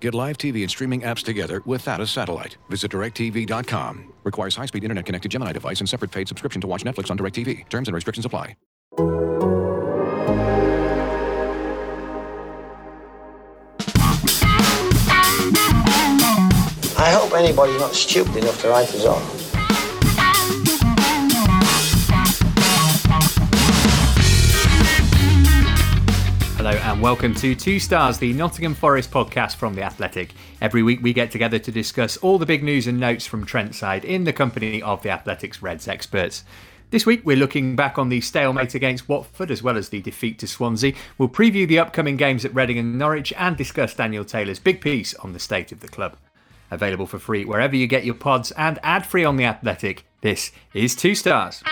Get live TV and streaming apps together without a satellite. Visit directtv.com. Requires high speed internet connected Gemini device and separate paid subscription to watch Netflix on DirecTV. Terms and restrictions apply. I hope anybody's not stupid enough to write us off. Hello and welcome to Two Stars, the Nottingham Forest podcast from The Athletic. Every week we get together to discuss all the big news and notes from Trentside in the company of The Athletic's Reds experts. This week we're looking back on the stalemate against Watford as well as the defeat to Swansea. We'll preview the upcoming games at Reading and Norwich and discuss Daniel Taylor's big piece on the state of the club. Available for free wherever you get your pods and ad free on The Athletic. This is Two Stars.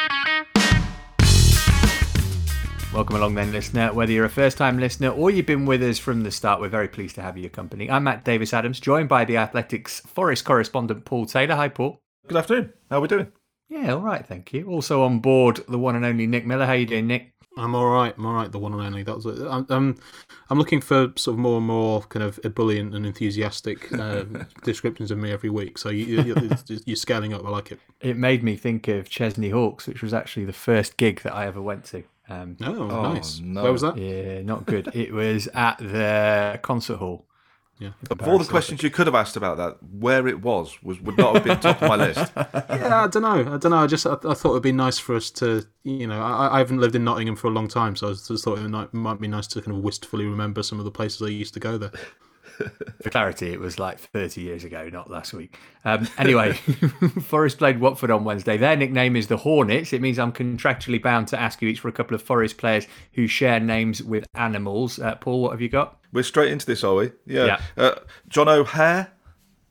Welcome along, then, listener. Whether you're a first time listener or you've been with us from the start, we're very pleased to have your company. I'm Matt Davis Adams, joined by the Athletics Forest correspondent Paul Taylor. Hi, Paul. Good afternoon. How are we doing? Yeah, all right, thank you. Also on board, the one and only Nick Miller. How you doing, Nick? I'm all right. I'm all right. The one and only. That was. I'm. I'm, I'm looking for sort of more and more kind of ebullient and enthusiastic uh, descriptions of me every week. So you, you, you're scaling up. I like it. It made me think of Chesney Hawks, which was actually the first gig that I ever went to. Um, Oh, Oh, nice. no. Where was that? yeah, not good. it was at the concert hall. Yeah. Of all the questions you could have asked about that, where it was was would not have been top of my list. Yeah, I don't know. I don't know. I just I, I thought it'd be nice for us to, you know, I, I haven't lived in Nottingham for a long time, so I just thought it might, might be nice to kind of wistfully remember some of the places I used to go there. For clarity, it was like 30 years ago, not last week. Um, anyway, Forest played Watford on Wednesday. Their nickname is the Hornets. It means I'm contractually bound to ask you each for a couple of Forest players who share names with animals. Uh, Paul, what have you got? We're straight into this, are we? Yeah. Yeah. Uh, John O'Hare.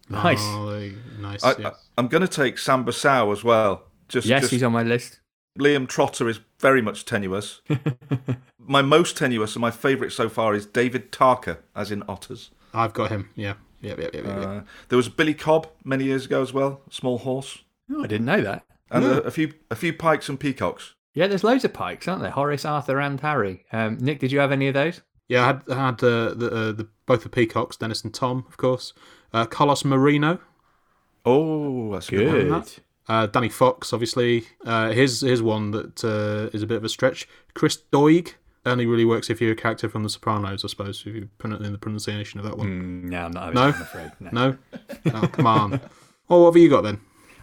Nice. Oh, nice. I, yeah. I, I'm going to take Samba Sow as well. Just, yes, just he's on my list. Liam Trotter is very much tenuous. my most tenuous and my favourite so far is David Tarka, as in otters. I've got him. Yeah. Yeah. Yeah. Yeah. yeah, yeah. Uh, there was Billy Cobb many years ago as well, small horse, Oh, I didn't know that. and a, a few a few pikes and peacocks. Yeah, there's loads of pikes, aren't there? Horace, Arthur, and Harry. Um, Nick, did you have any of those? Yeah, I had, I had uh, the, uh, the both the peacocks, Dennis and Tom, of course. Uh, Carlos Merino, Oh, that's a good. one. uh, Danny Fox, obviously. Uh, here's here's one that uh, is a bit of a stretch. Chris Doig only really works if you're a character from The Sopranos, I suppose. If you put it in the pronunciation of that one. Mm, no, I'm not No? I'm afraid. No. No, oh come on. Well, what have you got then?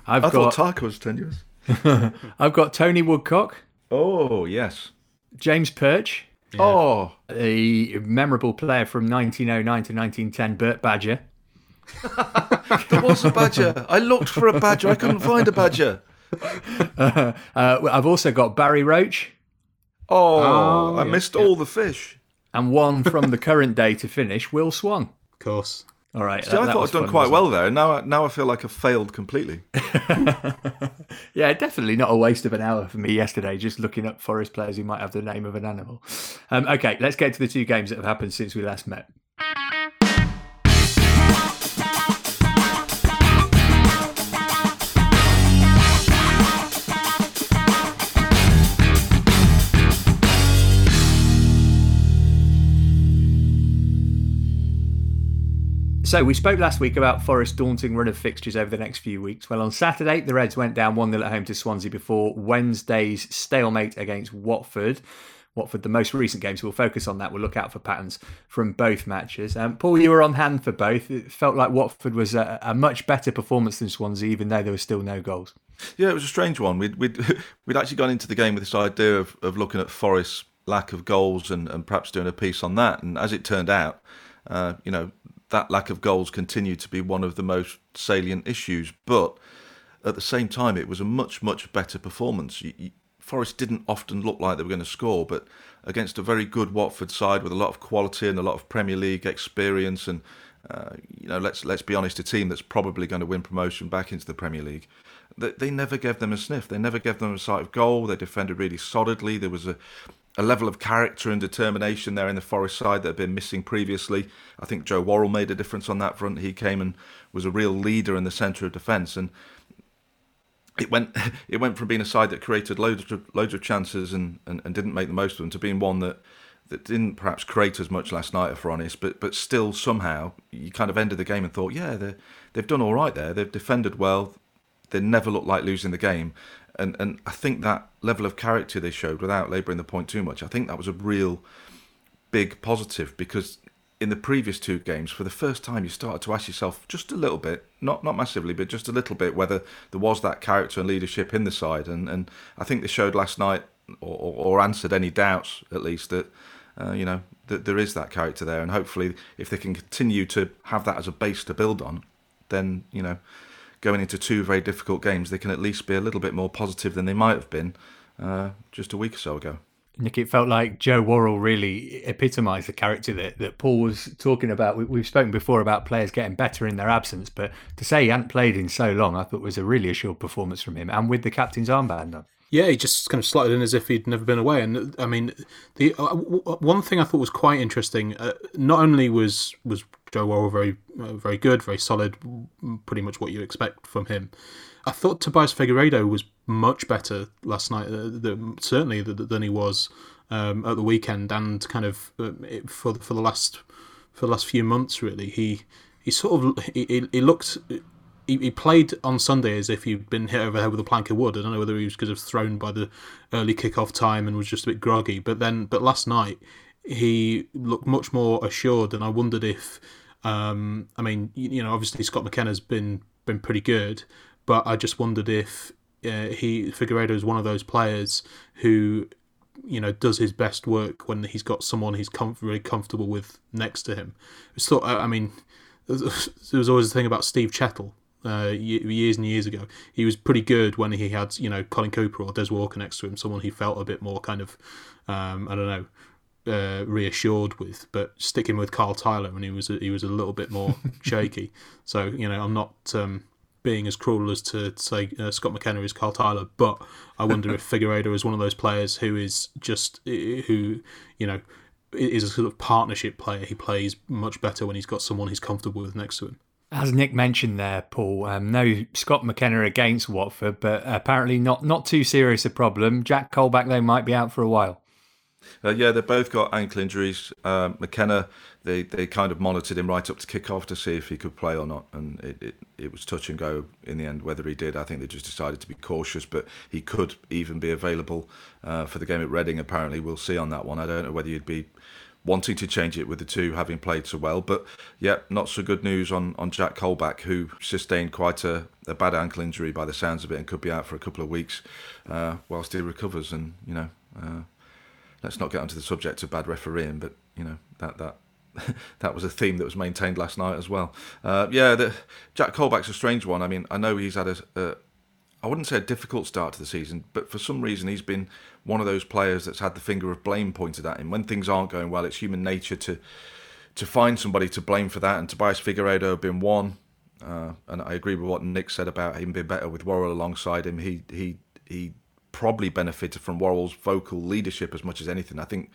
I've I thought got Tarka was tenuous. I've got Tony Woodcock, Oh yes. James Perch, Oh, a memorable player from 1909 to 1910, Bert Badger. there was a badger. I looked for a badger. I couldn't find a badger. Uh, I've also got Barry Roche Oh, Oh, I yeah, missed yeah. all the fish. and one from the current day to finish, Will Swan. Of course. All right. See, that- I thought I'd done fun, quite wasn't well there. Now, now I feel like I've failed completely. Yeah, definitely not a waste of an hour for me yesterday just looking up forest players who might have the name of an animal. Um, okay, let's get to the two games that have happened since we last met. So we spoke last week about Forest's daunting run of fixtures over the next few weeks. Well, on Saturday, the Reds went down 1 0 at home to Swansea before Wednesday's stalemate against Watford. Watford, the most recent game, so we'll focus on that. We'll look out for patterns from both matches. Um, Paul, you were on hand for both. It felt like Watford was a, a much better performance than Swansea, even though there were still no goals. Yeah, it was a strange one. We'd we'd, we'd actually gone into the game with this idea of, of looking at Forest's lack of goals and, and perhaps doing a piece on that. And as it turned out, uh, you know, that lack of goals continued to be one of the most salient issues. But at the same time, it was a much much better performance. You, you, Forest didn't often look like they were going to score, but against a very good Watford side with a lot of quality and a lot of Premier League experience and uh, you know, let's let's be honest, a team that's probably going to win promotion back into the Premier League. They, they never gave them a sniff. They never gave them a sight of goal. They defended really solidly. There was a, a level of character and determination there in the Forest side that had been missing previously. I think Joe Worrall made a difference on that front. He came and was a real leader in the centre of defence, and it went it went from being a side that created loads of loads of chances and, and, and didn't make the most of them to being one that that didn't perhaps create as much last night, if we're honest, but but still somehow you kind of ended the game and thought, yeah, they they've done all right there. They've defended well. They never looked like losing the game, and and I think that level of character they showed, without labouring the point too much, I think that was a real big positive because in the previous two games, for the first time, you started to ask yourself just a little bit, not not massively, but just a little bit, whether there was that character and leadership in the side. And and I think they showed last night, or, or answered any doubts at least that uh, you know, that there is that character there, and hopefully, if they can continue to have that as a base to build on, then you know, going into two very difficult games, they can at least be a little bit more positive than they might have been uh, just a week or so ago. Nick, it felt like Joe Worrall really epitomised the character that, that Paul was talking about. We, have spoken before about players getting better in their absence, but to say he hadn't played in so long, I thought was a really assured performance from him, and with the captain's armband on. Yeah, he just kind of slotted in as if he'd never been away. And I mean, the uh, w- one thing I thought was quite interesting. Uh, not only was was Joe Worrall very uh, very good, very solid, pretty much what you expect from him. I thought Tobias Figueiredo was much better last night, uh, the, certainly than he was um, at the weekend, and kind of uh, for for the last for the last few months. Really, he he sort of he, he looked he, he played on Sunday as if he'd been hit over the head with a plank of wood. I don't know whether he was because of thrown by the early kick-off time and was just a bit groggy. But then, but last night he looked much more assured, and I wondered if, um, I mean, you, know, obviously Scott McKenna's been been pretty good, but I just wondered if uh, he Figueiredo is one of those players who you know does his best work when he's got someone he's com- very comfortable with next to him. Thought, I mean, there was always the thing about Steve Chettle uh, years and years ago. He was pretty good when he had, you know, Colin Cooper or Des Walker next to him, someone he felt a bit more kind of, um, I don't know, uh, reassured with. But sticking with Carl Tiler, and he was a, he was a little bit more shaky. So you know, I'm not um, being as cruel as to say uh, Scott McKenna is Carl Tiler, but I wonder if Figueiredo is one of those players who is just who you know is a sort of partnership player. He plays much better when he's got someone he's comfortable with next to him. As Nick mentioned there, Paul, um, no Scott McKenna against Watford, but apparently not not too serious a problem. Jack Colback, though, might be out for a while. Uh, yeah, they both got ankle injuries. Uh, McKenna, they, they kind of monitored him right up to kick off to see if he could play or not, and it, it, it was touch and go in the end whether he did. I think they just decided to be cautious, but he could even be available uh, for the game at Reading. Apparently, we'll see on that one. I don't know whether you'd be wanting to change it with the two having played so well. But yeah, not so good news on, on Jack Colback, who sustained quite a, a bad ankle injury by the sounds of it and could be out for a couple of weeks uh, whilst he recovers. And, you know, uh, let's not get onto the subject of bad refereeing, but, you know, that, that, that was a theme that was maintained last night as well. Uh, yeah, the, Jack Colback's a strange one. I mean, I know he's had a, a I wouldn't say a difficult start to the season, but for some reason he's been one of those players that's had the finger of blame pointed at him. When things aren't going well, it's human nature to to find somebody to blame for that. And Tobias Figueiredo have been one. Uh, and I agree with what Nick said about him being better with Worrall alongside him. He he he probably benefited from Worrall's vocal leadership as much as anything. I think,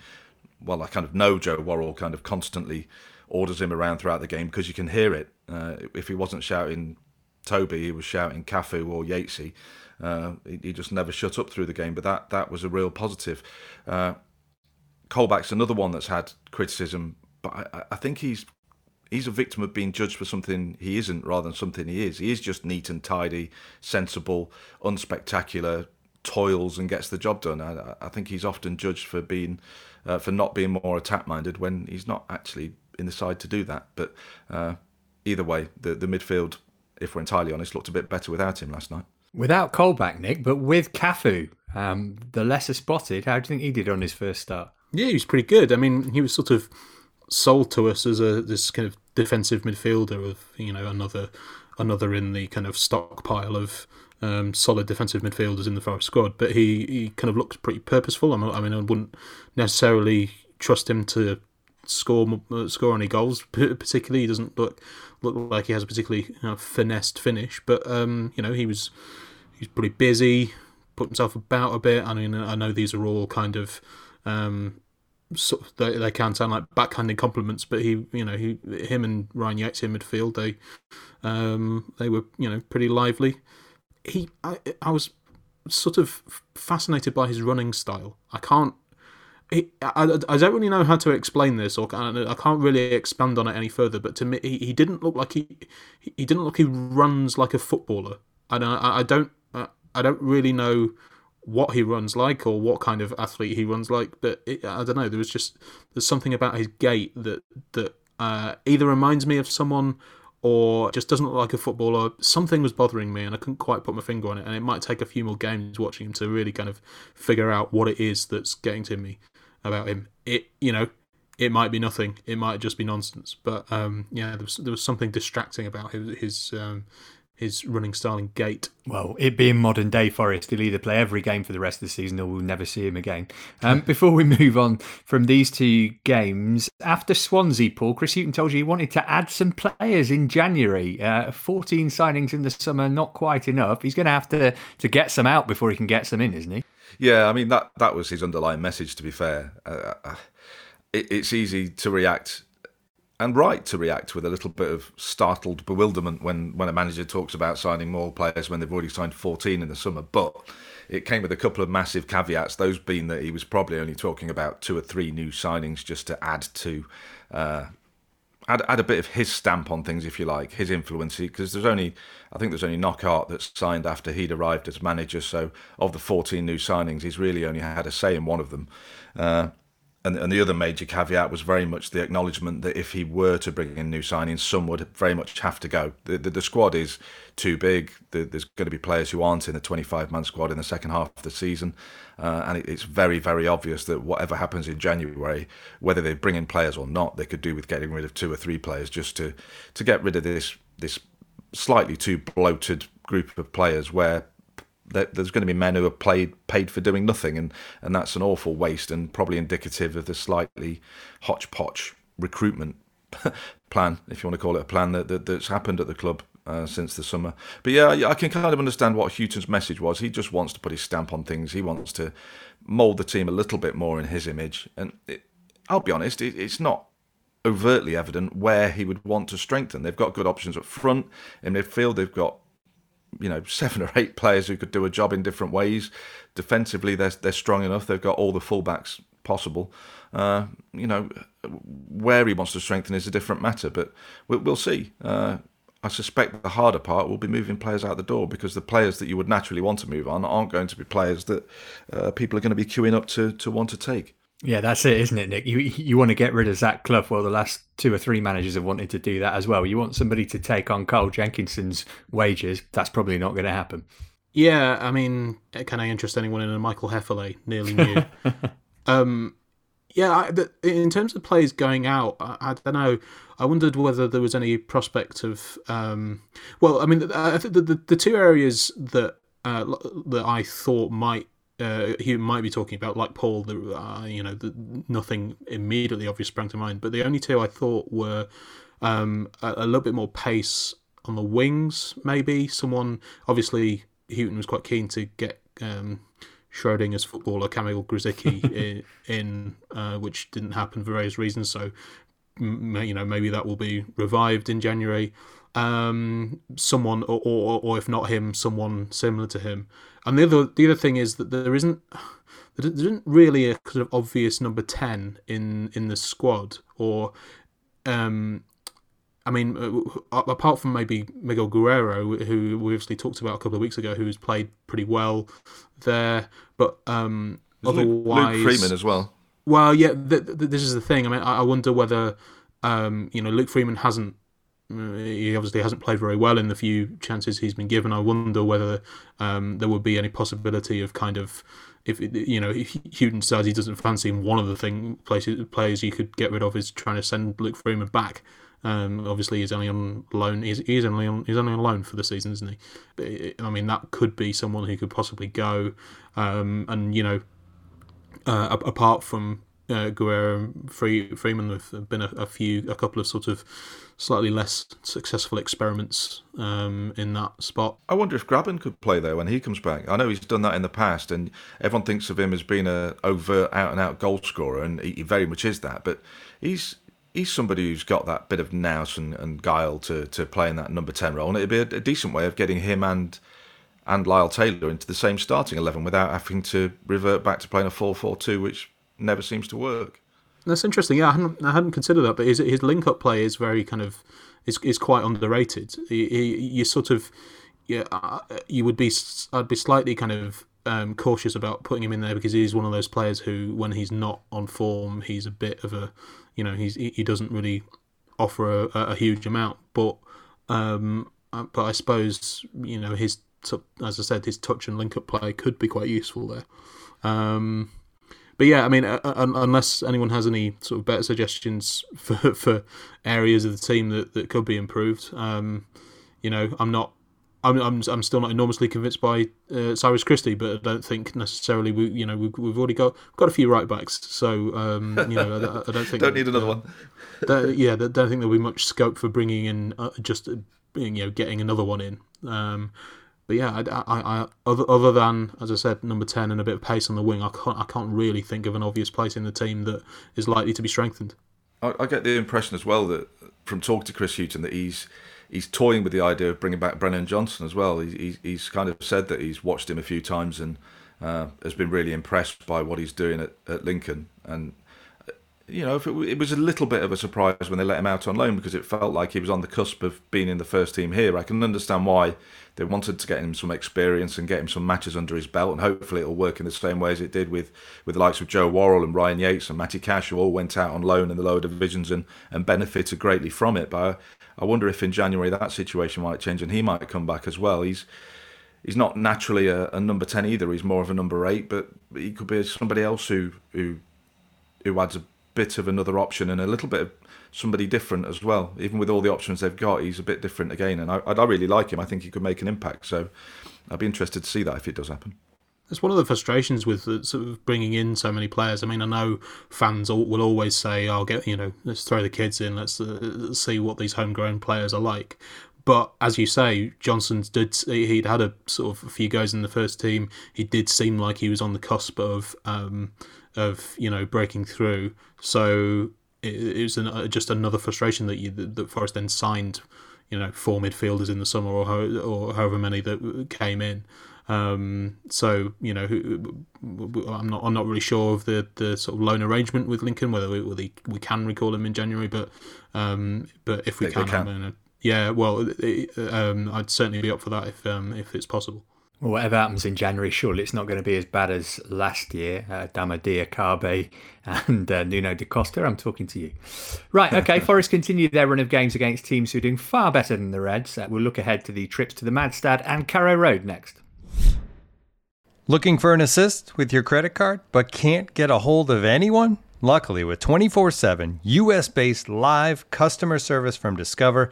well, I kind of know Joe Worrall kind of constantly orders him around throughout the game because you can hear it. Uh, if he wasn't shouting Toby, he was shouting Cafu or Yatesy. Uh, he, he, just never shut up through the game, but that that was a real positive. Uh, Colback's another one that's had criticism, but I, I think he's he's a victim of being judged for something he isn't rather than something he is. He is just neat and tidy, sensible, unspectacular, toils and gets the job done. I, I think he's often judged for being uh, for not being more attack minded when he's not actually in the side to do that. But uh, either way, the the midfield if we're entirely honest, looked a bit better without him last night. Without Colback, Nick, but with Cafu, um, the lesser spotted, how do you think he did on his first start? Yeah, he was pretty good. I mean, he was sort of sold to us as a this kind of defensive midfielder of you know another another in the kind of stockpile of um, solid defensive midfielders in the Forest squad. But he, he kind of looks pretty purposeful. I mean, I wouldn't necessarily trust him to score uh, score any goals. Particularly, he doesn't look look like he has a particularly you know, finessed finish. But um, you know, he was he's pretty busy, put himself about a bit. I mean, I know these are all kind of um, they, they can sound like backhanded compliments, but he, you know, he, him and Ryan Yates in midfield, they, um, they were, you know, pretty lively. He, I, I was sort of fascinated by his running style. I can't. I, I don't really know how to explain this, or I can't really expand on it any further. But to me, he, he didn't look like he he didn't look he runs like a footballer, and I, I don't I don't really know what he runs like or what kind of athlete he runs like, but it, I don't know. There was just there's something about his gait that that uh, either reminds me of someone or just doesn't look like a footballer. Something was bothering me, and I couldn't quite put my finger on it. And it might take a few more games watching him to really kind of figure out what it is that's getting to me about him. It, you know, it might be nothing. It might just be nonsense. But um, yeah, there was, there was something distracting about his his um, his running style and gait. Well, it being modern day Forest, he'll either play every game for the rest of the season or we'll never see him again. Um, before we move on from these two games, after Swansea, Paul, Chris Hughton told you he wanted to add some players in January. Uh, 14 signings in the summer, not quite enough. He's going to have to, to get some out before he can get some in, isn't he? Yeah, I mean, that, that was his underlying message, to be fair. Uh, uh it, it's easy to react and right to react with a little bit of startled bewilderment when, when a manager talks about signing more players when they've already signed 14 in the summer. But it came with a couple of massive caveats, those being that he was probably only talking about two or three new signings just to add to. Uh, add, add a bit of his stamp on things, if you like, his influence. Because there's only, I think there's only Knockaert that's signed after he'd arrived as manager. So of the 14 new signings, he's really only had a say in one of them. Uh, and, and the other major caveat was very much the acknowledgement that if he were to bring in new signings, some would very much have to go. The, the, the squad is too big. The, there's going to be players who aren't in the 25 man squad in the second half of the season. Uh, and it, it's very, very obvious that whatever happens in January, whether they bring in players or not, they could do with getting rid of two or three players just to, to get rid of this, this slightly too bloated group of players where there's going to be men who are played paid for doing nothing, and and that's an awful waste, and probably indicative of the slightly hodgepodge recruitment plan, if you want to call it a plan that, that that's happened at the club uh, since the summer. But yeah, I can kind of understand what Hughton's message was. He just wants to put his stamp on things. He wants to mould the team a little bit more in his image. And it, I'll be honest, it, it's not overtly evident where he would want to strengthen. They've got good options up front. In midfield, they've got you know seven or eight players who could do a job in different ways. Defensively, they're they're strong enough. They've got all the fullbacks possible. Uh, you know where he wants to strengthen is a different matter, but we'll, we'll see. Uh, I suspect the harder part will be moving players out the door because the players that you would naturally want to move on aren't going to be players that uh, people are going to be queuing up to to want to take. Yeah, that's it, isn't it, Nick? You you want to get rid of Zach Clough. Well, the last two or three managers have wanted to do that as well. You want somebody to take on Carl Jenkinson's wages. That's probably not going to happen. Yeah, I mean, can I interest anyone in a Michael Hefele nearly new? um, yeah, I, the, in terms of players going out, I, I, don't know. I wondered whether there was any prospect of. Um, well, I mean, I think the, the, the two areas that uh, that I thought might uh, he might be talking about, like Paul, the, uh, you know, the, nothing immediately obvious sprang to mind. But the only two I thought were um, a, a, little bit more pace on the wings, maybe. Someone, obviously, Hughton was quite keen to get um, Schrodinger's footballer, Kamil Grosicki, in, in uh, which didn't happen for various reasons. So, you know, maybe that will be revived in January. Um, someone, or, or, or if not him, someone similar to him. And the other the other thing is that there isn't there isn't really a kind of obvious number ten in in the squad, or um, I mean, uh, apart from maybe Miguel Guerrero, who we obviously talked about a couple of weeks ago, who's played pretty well there, but um, otherwise, Luke Freeman as well. Well, yeah, th- th- this is the thing. I mean, I, I wonder whether um, you know Luke Freeman hasn't he obviously hasn't played very well in the few chances he's been given. I wonder whether um, there would be any possibility of kind of if you know if Hughton says he doesn't fancy him, one of the thing places players you could get rid of is trying to send Luke Freeman back. Um, obviously, he's only on loan. He's, he's only on he's only on loan for the season, isn't he? I mean, that could be someone who could possibly go. Um, and you know, uh, apart from uh, Guerrero and Free, Freeman have been a, a, few, a couple of sort of slightly less successful experiments um, in that spot. I wonder if Grabban could play there when he comes back. I know he's done that in the past, and everyone thinks of him as being a overt, out and out goal scorer, and he very much is that. But he's he's somebody who's got that bit of nous and, and guile to, to play in that number 10 role. And it'd be a, a, decent way of getting him and and Lyle Taylor into the same starting 11 without having to revert back to playing a 4 4 2, which never seems to work. That's interesting. Yeah, I hadn't, I hadn't considered that, but his, his link up play is very kind of is, is quite underrated. He, he, you sort of yeah, uh, you would be I'd be slightly kind of um, cautious about putting him in there because he's one of those players who, when he's not on form, he's a bit of a you know he's he doesn't really offer a, a huge amount, but um, uh, but I suppose you know his as I said his touch and link up play could be quite useful there. Um, but yeah, I mean, uh, uh unless anyone has any sort of better suggestions for for areas of the team that, that could be improved, um, you know, I'm not I'm, I'm, I'm still not enormously convinced by uh, Cyrus Christie, but I don't think necessarily we you know we've, we've already got got a few right backs, so um, you know I, I don't think don't need another uh, one. that, yeah, I don't think there'll be much scope for bringing in uh, just uh, you know getting another one in. Um, but yeah, I, I, I, other other than as I said, number ten and a bit of pace on the wing, I can't I can't really think of an obvious place in the team that is likely to be strengthened. I, I get the impression as well that from talking to Chris Hughton that he's he's toying with the idea of bringing back Brennan Johnson as well. He, he's kind of said that he's watched him a few times and uh, has been really impressed by what he's doing at, at Lincoln. And you know, it, it, was a little bit of a surprise when they let him out on loan because it felt like he was on the cusp of being in the first team here. I can understand why they wanted to get him some experience and get him some matches under his belt, and hopefully it'll work in the same way as it did with, with the likes of Joe Worrall and Ryan Yates and Matty Cash, who all went out on loan in the lower divisions and, and benefited greatly from it. But I wonder if in January that situation might change and he might come back as well. He's he's not naturally a, a number ten either. He's more of a number eight, but he could be somebody else who who who adds a bit of another option and a little bit of somebody different as well. Even with all the options they've got, he's a bit different again, and I, I really like him. I think he could make an impact. So I'd be interested to see that if it does happen. It's one of the frustrations with sort of bringing in so many players. I mean, I know fans will always say, "I'll get you know, let's throw the kids in, let's, uh, see what these homegrown players are like." But as you say, Johnson's did he'd had a sort of a few goes in the first team. He did seem like he was on the cusp of um, of you know breaking through. So it, it was an, uh, just another frustration that you that Forest then signed, you know, four midfielders in the summer or ho- or however many that came in. Um, so you know, I'm not I'm not really sure of the, the sort of loan arrangement with Lincoln whether we, whether we can recall him in January, but um, but if we can, can. yeah, well, it, um, I'd certainly be up for that if um, if it's possible. Well, whatever happens in January, surely it's not going to be as bad as last year. Uh, Adama Diakhaby and uh, Nuno da Costa. I'm talking to you. Right, okay. Forest continue their run of games against teams who are doing far better than the Reds. Uh, we'll look ahead to the trips to the Madstad and Carrow Road next. Looking for an assist with your credit card, but can't get a hold of anyone? Luckily, with 24 7 US based live customer service from Discover,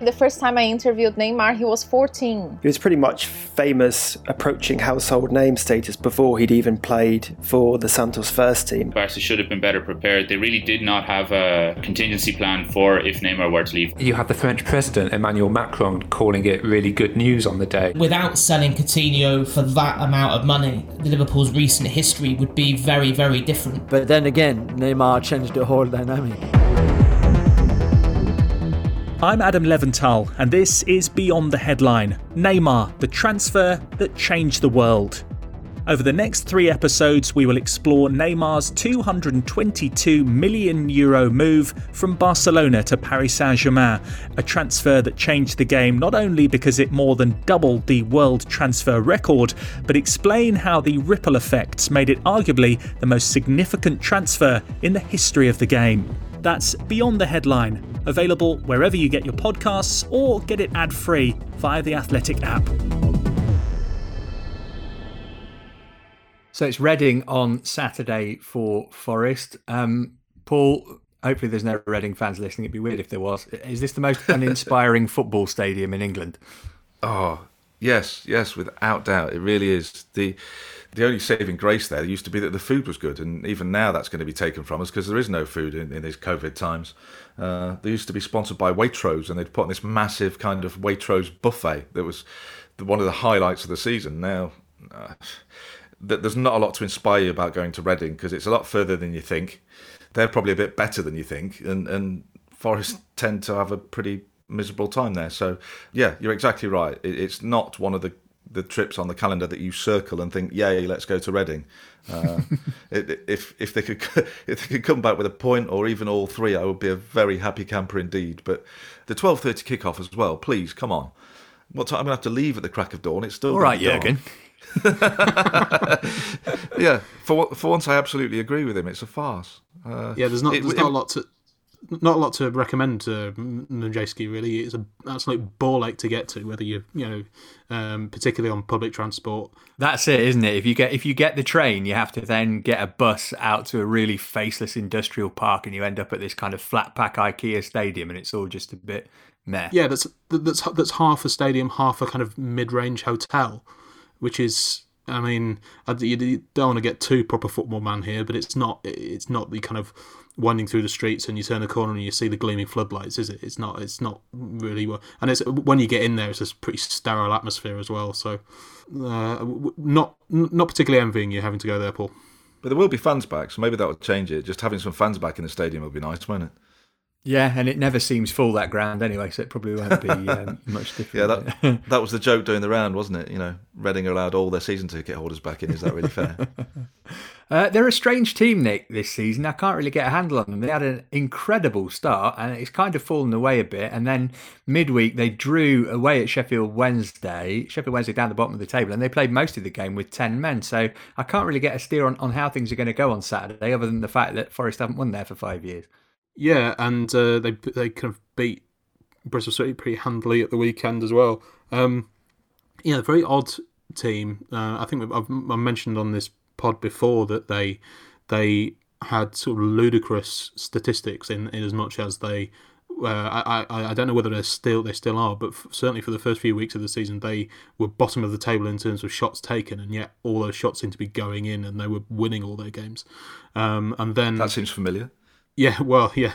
The first time I interviewed Neymar, he was 14. He was pretty much famous approaching household name status before he'd even played for the Santos first team. Barca should have been better prepared. They really did not have a contingency plan for if Neymar were to leave. You had the French president, Emmanuel Macron, calling it really good news on the day. Without selling Coutinho for that amount of money, Liverpool's recent history would be very, very different. But then again, Neymar changed the whole dynamic. I'm Adam Leventhal, and this is Beyond the Headline Neymar, the transfer that changed the world. Over the next three episodes, we will explore Neymar's 222 million euro move from Barcelona to Paris Saint Germain, a transfer that changed the game not only because it more than doubled the world transfer record, but explain how the ripple effects made it arguably the most significant transfer in the history of the game. That's Beyond the Headline, available wherever you get your podcasts or get it ad free via the Athletic app. So it's Reading on Saturday for Forest. Um, Paul, hopefully there's no Reading fans listening. It'd be weird if there was. Is this the most uninspiring football stadium in England? Oh, yes, yes, without doubt. It really is. The the only saving grace there used to be that the food was good, and even now that's going to be taken from us because there is no food in, in these COVID times. Uh, they used to be sponsored by Waitrose, and they'd put on this massive kind of Waitrose buffet that was one of the highlights of the season. Now, uh, there's not a lot to inspire you about going to Reading because it's a lot further than you think. They're probably a bit better than you think, and and Forest tend to have a pretty miserable time there. So, yeah, you're exactly right. it's not one of the the trips on the calendar that you circle and think, "Yay, let's go to Reading." Uh, if if they could if they could come back with a point or even all three, I would be a very happy camper indeed. But the twelve thirty kickoff as well, please come on. What time? I'm gonna have to leave at the crack of dawn. It's still all right, Jurgen. yeah, for for once, I absolutely agree with him. It's a farce. Uh, yeah, there's not there's it, not a lot to not a lot to recommend to Madejski really. It's an absolute ball ache to get to, whether you you know, um, particularly on public transport. That's it, isn't it? If you get if you get the train, you have to then get a bus out to a really faceless industrial park, and you end up at this kind of flat pack IKEA stadium, and it's all just a bit meh. Yeah, that's that's that's half a stadium, half a kind of mid range hotel, which is I mean, you don't want to get too proper football man here, but it's not. It's not the kind of winding through the streets and you turn the corner and you see the gleaming floodlights, is it? It's not. It's not really. And it's when you get in there, it's a pretty sterile atmosphere as well. So, uh, not not particularly envying you having to go there, Paul. But there will be fans back, so maybe that will change it. Just having some fans back in the stadium would be nice, won't it? Yeah, and it never seems full that ground anyway, so it probably won't be um, much different. yeah, that that was the joke doing the round, wasn't it? You know, Reading allowed all their season ticket holders back in. Is that really fair? uh, they're a strange team, Nick, this season. I can't really get a handle on them. They had an incredible start, and it's kind of fallen away a bit. And then midweek, they drew away at Sheffield Wednesday. Sheffield Wednesday down the bottom of the table, and they played most of the game with ten men. So I can't really get a steer on, on how things are going to go on Saturday, other than the fact that Forest haven't won there for five years. Yeah, and uh, they they kind of beat Bristol City pretty handily at the weekend as well. Um, yeah, very odd team. Uh, I think I've, I've mentioned on this pod before that they they had sort of ludicrous statistics in, in as much as they. Uh, I, I I don't know whether they still they still are, but f- certainly for the first few weeks of the season, they were bottom of the table in terms of shots taken, and yet all those shots seem to be going in, and they were winning all their games. Um, and then that seems familiar. Yeah, well, yeah,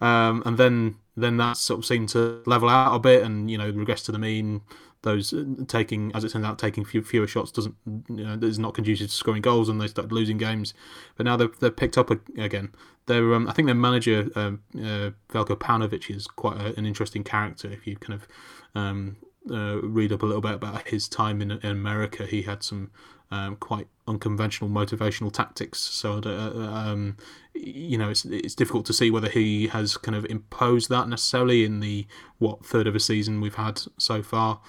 um, and then then that sort of seemed to level out a bit, and you know regress to the mean. Those uh, taking, as it turns out, taking few, fewer shots doesn't, you know, is not conducive to scoring goals, and they started losing games. But now they've they've picked up again. They're, um, I think their manager um, uh, Veljko Paunovic is quite a, an interesting character. If you kind of um, uh, read up a little bit about his time in, in America, he had some um, quite unconventional motivational tactics. So, uh, um, you know, it's it's difficult to see whether he has kind of imposed that necessarily in the what third of a season we've had so far.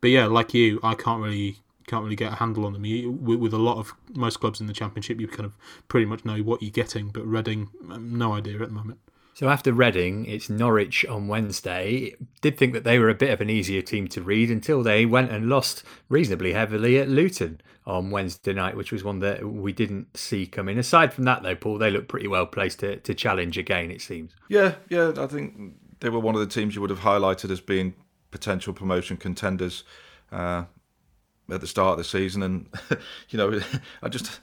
But yeah, like you, I can't really can't really get a handle on them. You, with a lot of most clubs in the championship, you kind of pretty much know what you're getting. But Reading, um, no idea at the moment. So after Reading, it's Norwich on Wednesday. Did think that they were a bit of an easier team to read until they went and lost reasonably heavily at Luton on Wednesday night, which was one that we didn't see coming. Aside from that, though, Paul, they look pretty well placed to, to challenge again, it seems. Yeah, yeah, I think they were one of the teams you would have highlighted as being potential promotion contenders uh, at the start of the season. And, you know, I just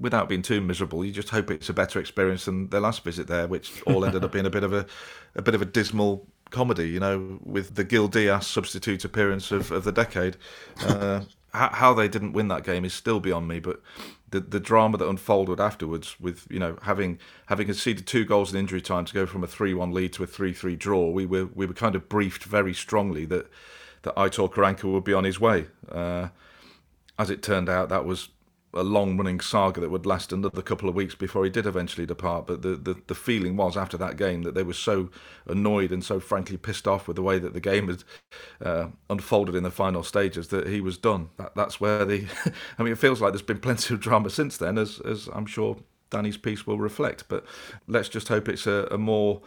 without being too miserable, you just hope it's a better experience than their last visit there, which all ended up being a bit of a, a bit of a dismal comedy. You know, with the Gil Dias substitute appearance of, of the decade. Uh, how, how they didn't win that game is still beyond me, but the the drama that unfolded afterwards, with you know having having conceded two goals in injury time to go from a three one lead to a three three draw, we were we were kind of briefed very strongly that that Aitor Karanka would be on his way. Uh, as it turned out, that was a long running saga that would last another couple of weeks before he did eventually depart. But the, the, the feeling was after that game that they were so annoyed and so frankly pissed off with the way that the game had uh, unfolded in the final stages that he was done. That, that's where the. I mean, it feels like there's been plenty of drama since then, as as I'm sure Danny's piece will reflect. But let's just hope it's a, a more,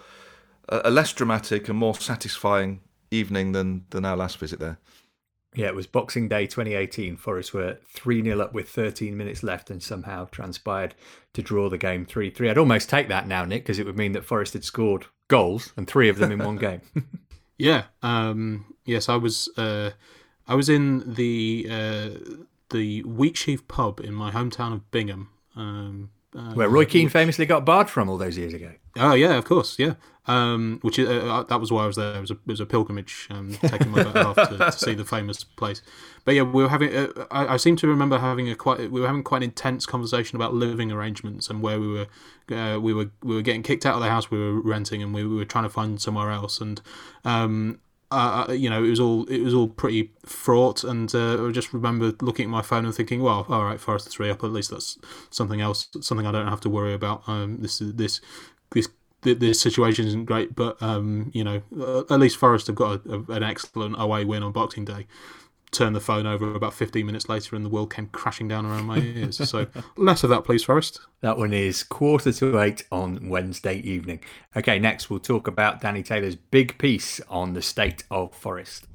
a less dramatic and more satisfying evening than than our last visit there. Yeah, it was Boxing Day 2018. Forest were 3 0 up with 13 minutes left and somehow transpired to draw the game 3 3. I'd almost take that now, Nick, because it would mean that Forest had scored goals and three of them in one game. yeah. Um, yes, I was. Uh, I was in the uh, the Wheatsheaf pub in my hometown of Bingham. Um, uh, Where Roy Keane famously got barred from all those years ago. Oh yeah, of course, yeah. Um, which uh, uh, that was why I was there. It was a, it was a pilgrimage, um, taking my better half to, to, see the famous place. But yeah, we were having. Uh, I, I, seem to remember having a quite. We were having quite an intense conversation about living arrangements and where we were. Uh, we were we were getting kicked out of the house we were renting, and we, we were trying to find somewhere else. And um, uh, uh, you know, it was all it was all pretty fraught, and uh, I just remember looking at my phone and thinking, "Well, all right, Forest three up. At least that's something else, something I don't have to worry about. Um, this is this this this situation isn't great, but um, you know, at least Forest have got a, a, an excellent away win on Boxing Day turned the phone over about 15 minutes later and the world came crashing down around my ears. So less of that, please, Forest. That one is quarter to eight on Wednesday evening. Okay, next we'll talk about Danny Taylor's big piece on the state of Forest.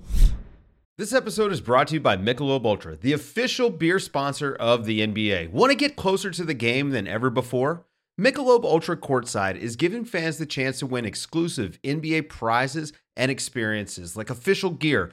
This episode is brought to you by Michelob Ultra, the official beer sponsor of the NBA. Want to get closer to the game than ever before? Michelob Ultra Courtside is giving fans the chance to win exclusive NBA prizes and experiences like official gear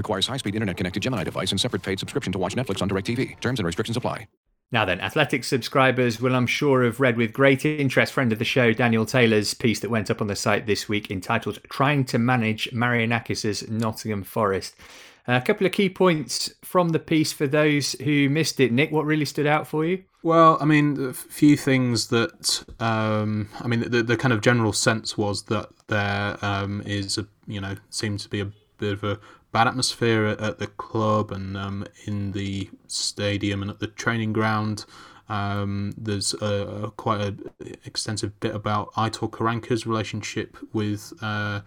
Requires high-speed internet-connected Gemini device and separate paid subscription to watch Netflix on DirecTV. Terms and restrictions apply. Now then, Athletic subscribers will, I'm sure, have read with great interest friend of the show, Daniel Taylor's piece that went up on the site this week entitled Trying to Manage Marinakis' Nottingham Forest. a couple of key points from the piece for those who missed it. Nick, what really stood out for you? Well, I mean, a few things that um, I mean, the, the kind of general sense was that there um, is a you know seems to be a bit of a bad atmosphere at, the club and um, in the stadium and at the training ground. Um, there's a, a quite an extensive bit about Aitor Karanka's relationship with uh,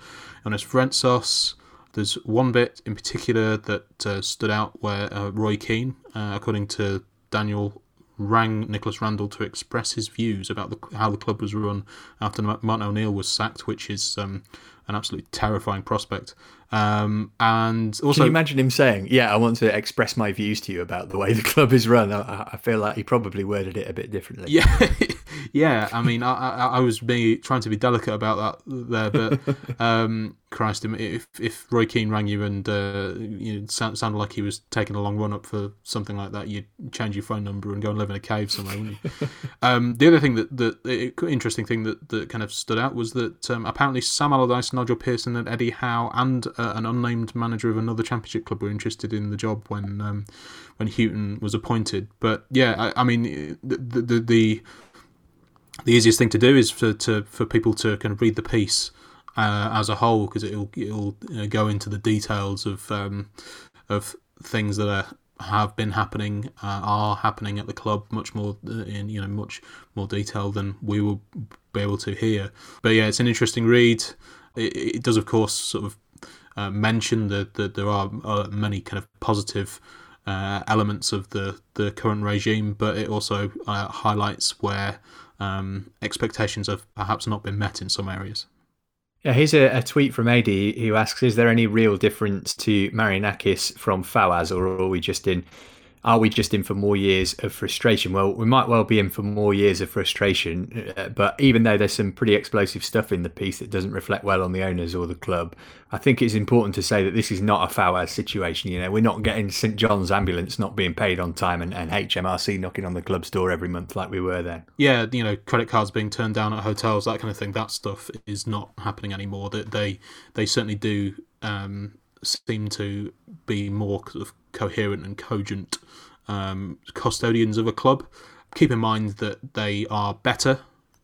Vrentzos. There's one bit in particular that uh, stood out where uh, Roy Keane, uh, according to Daniel, rang Nicholas Randall to express his views about the, how the club was run after Martin O'Neill was sacked, which is um, an absolutely terrifying prospect. Um, and also, can you imagine him saying, "Yeah, I want to express my views to you about the way the club is run"? I, I feel like he probably worded it a bit differently. Yeah, yeah. I mean, I, I, I was being, trying to be delicate about that there, but um, Christ, if if Roy Keane rang you and uh, you know, sound, sounded like he was taking a long run up for something like that, you'd change your phone number and go and live in a cave somewhere, wouldn't you? um, the other thing that the interesting thing that, that kind of stood out was that um, apparently Sam Allardyce, Nigel Pearson, and Eddie Howe, and uh, an unnamed manager of another championship club were interested in the job when um, when Hughton was appointed. But yeah, I, I mean the, the the the easiest thing to do is for to for people to kind of read the piece uh, as a whole because it'll it'll know, go into the details of um, of things that are have been happening uh, are happening at the club much more uh, in you know much more detail than we will be able to hear. But yeah, it's an interesting read. It, it does, of course, sort of uh, mention that, that there are uh, many kind of positive uh, elements of the, the current regime, but it also uh, highlights where um, expectations have perhaps not been met in some areas. Yeah, here's a, a, tweet from AD who asks Is there any real difference to Marinakis from Fawaz, or are we just in are we just in for more years of frustration? Well, we might well be in for more years of frustration, uh, but even though there's some pretty explosive stuff in the piece that doesn't reflect well on the owners or the club, I think it's important to say that this is not a Fawaz situation. You know, we're not getting St John's ambulance not being paid on time and, and HMRC knocking on the club's door every month like we were then. Yeah, you know, credit cards being turned down at hotels, that kind of thing. That stuff is not happening anymore. That they they certainly do um, seem to be more coherent and cogent um, custodians of a club. Keep in mind that they are better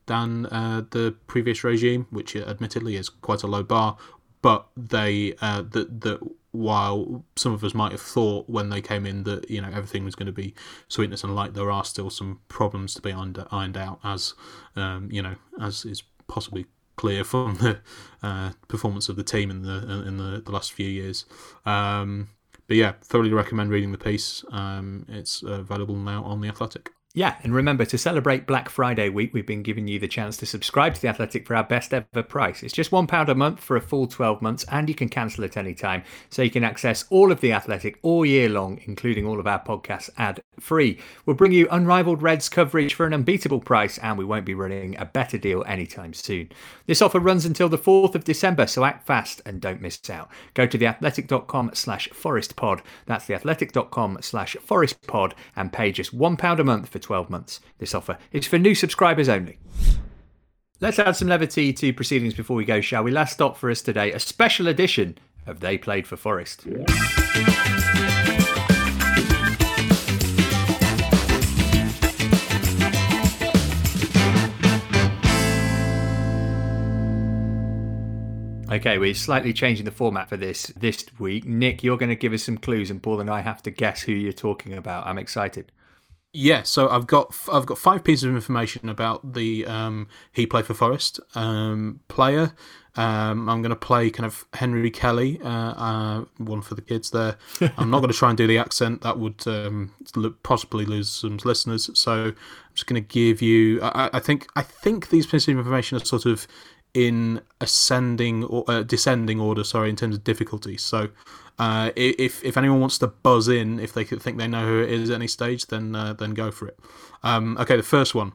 than uh, the previous regime, which admittedly is quite a low bar. But they uh, that that while some of us might have thought when they came in that you know everything was going to be sweetness and light, there are still some problems to be ironed, out, as um, you know, as is possibly clear from the uh, performance of the team in the in the, the last few years. Um, but yeah, thoroughly recommend reading the piece. Um, it's available now on the Athletic. Yeah, and remember to celebrate Black Friday week, we've been giving you the chance to subscribe to The Athletic for our best ever price. It's just £1 a month for a full 12 months, and you can cancel at any time. So you can access all of The Athletic all year long, including all of our podcasts ad free. We'll bring you unrivaled Reds coverage for an unbeatable price, and we won't be running a better deal anytime soon. This offer runs until the 4th of December, so act fast and don't miss out. Go to theathletic.com slash forestpod. That's theathletic.com slash forestpod and pay just £1 a month for 12 months. This offer is for new subscribers only. Let's add some levity to proceedings before we go, shall we? Last stop for us today, a special edition of They Played for Forest. Okay, we're slightly changing the format for this this week. Nick, you're going to give us some clues, and Paul and I have to guess who you're talking about. I'm excited. Yeah, so I've got I've got five pieces of information about the um, he played for Forest um, player. Um, I'm going to play kind of Henry Kelly, uh, uh, one for the kids there. I'm not going to try and do the accent; that would um, possibly lose some listeners. So I'm just going to give you. I, I, think I think these pieces of information are sort of in ascending or uh, descending order. Sorry, in terms of difficulty. So uh, if if anyone wants to buzz in, if they think they know who it is at any stage, then uh, then go for it. Um, okay, the first one.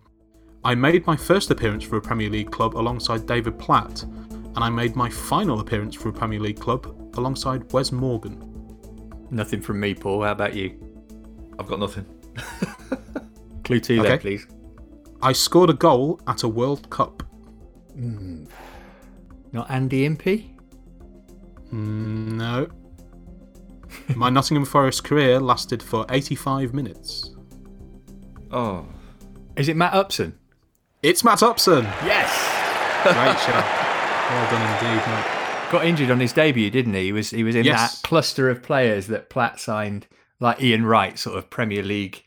I made my first appearance for a Premier League club alongside David Platt, and I made my final appearance for a Premier League club alongside Wes Morgan. Nothing from me, Paul. How about you? I've got nothing. Clue two, okay. there, please. I scored a goal at a World Cup. Mm. Not Andy Impey? Mm, no. My Nottingham Forest career lasted for 85 minutes. Oh. Is it Matt Upson? It's Matt Upson. Yes. Great shot. Well done indeed, Matt. Got injured on his debut, didn't he? He was he was in yes. that cluster of players that Platt signed, like Ian Wright, sort of Premier League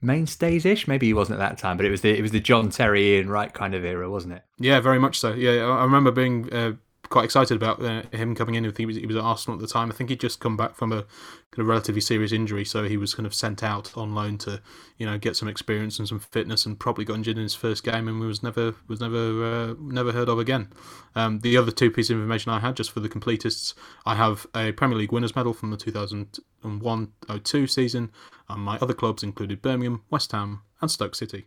mainstays ish. Maybe he wasn't at that time, but it was the it was the John Terry Ian Wright kind of era, wasn't it? Yeah, very much so. Yeah, I remember being uh, quite excited about uh, him coming in. I think he was, he was at Arsenal at the time. I think he'd just come back from a kind of relatively serious injury, so he was kind of sent out on loan to you know get some experience and some fitness, and probably got injured in his first game and was never was never uh, never heard of again. Um, the other two pieces of information I had, just for the completists, I have a Premier League winners medal from the 2001-02 season, and my other clubs included Birmingham, West Ham, and Stoke City.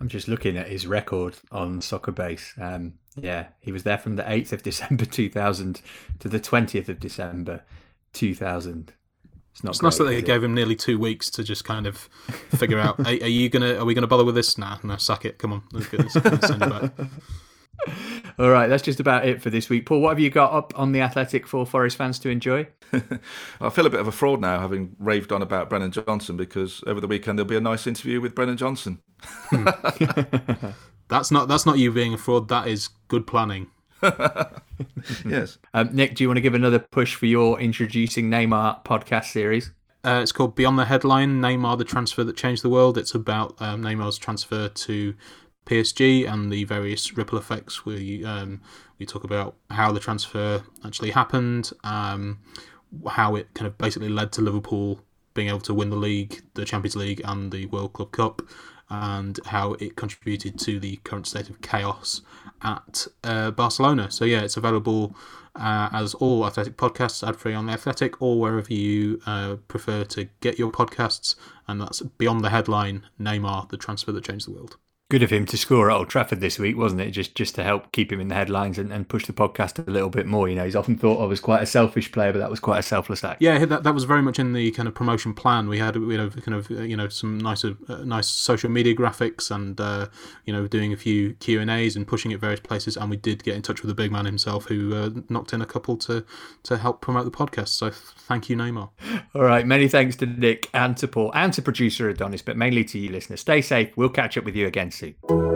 I'm just looking at his record on Soccer Base. Um, yeah, he was there from the 8th of December 2000 to the 20th of December 2000. It's not. It's great, nice that they gave him nearly two weeks to just kind of figure out. are, are, you gonna? Are we gonna bother with this? Nah, no, suck it. Come on, let's, let's send you back. All right, that's just about it for this week. Paul, what have you got up on the Athletic for Forest fans to enjoy? I feel a bit of a fraud now, having raved on about Brennan Johnson, because over the weekend there'll be a nice interview with Brennan Johnson. Hmm. That's not that's not you being a fraud. That is good planning. yes. Um, Nick, do you want to give another push for your introducing Neymar podcast series? Uh, it's called Beyond the Headline Neymar, the transfer that changed the world. It's about um, Neymar's transfer to PSG and the various ripple effects. We um, we talk about how the transfer actually happened, um, how it kind of basically led to Liverpool being able to win the league, the Champions League, and the World Club Cup, and how it contributed to the current state of chaos at uh, Barcelona. So yeah, it's available. Uh, as all athletic podcasts ad free on the athletic or wherever you uh, prefer to get your podcasts and that's beyond the headline neymar the transfer that changed the world Good of him to score at Old Trafford this week, wasn't it? Just just to help keep him in the headlines and, and push the podcast a little bit more. You know, he's often thought of as quite a selfish player, but that was quite a selfless act. Yeah, that, that was very much in the kind of promotion plan. We had you know kind of you know some nice uh, nice social media graphics and uh, you know doing a few Q and A's and pushing it various places. And we did get in touch with the big man himself, who uh, knocked in a couple to to help promote the podcast. So thank you, Neymar. All right, many thanks to Nick and to Paul and to producer Adonis, but mainly to you listeners. Stay safe. We'll catch up with you again soon.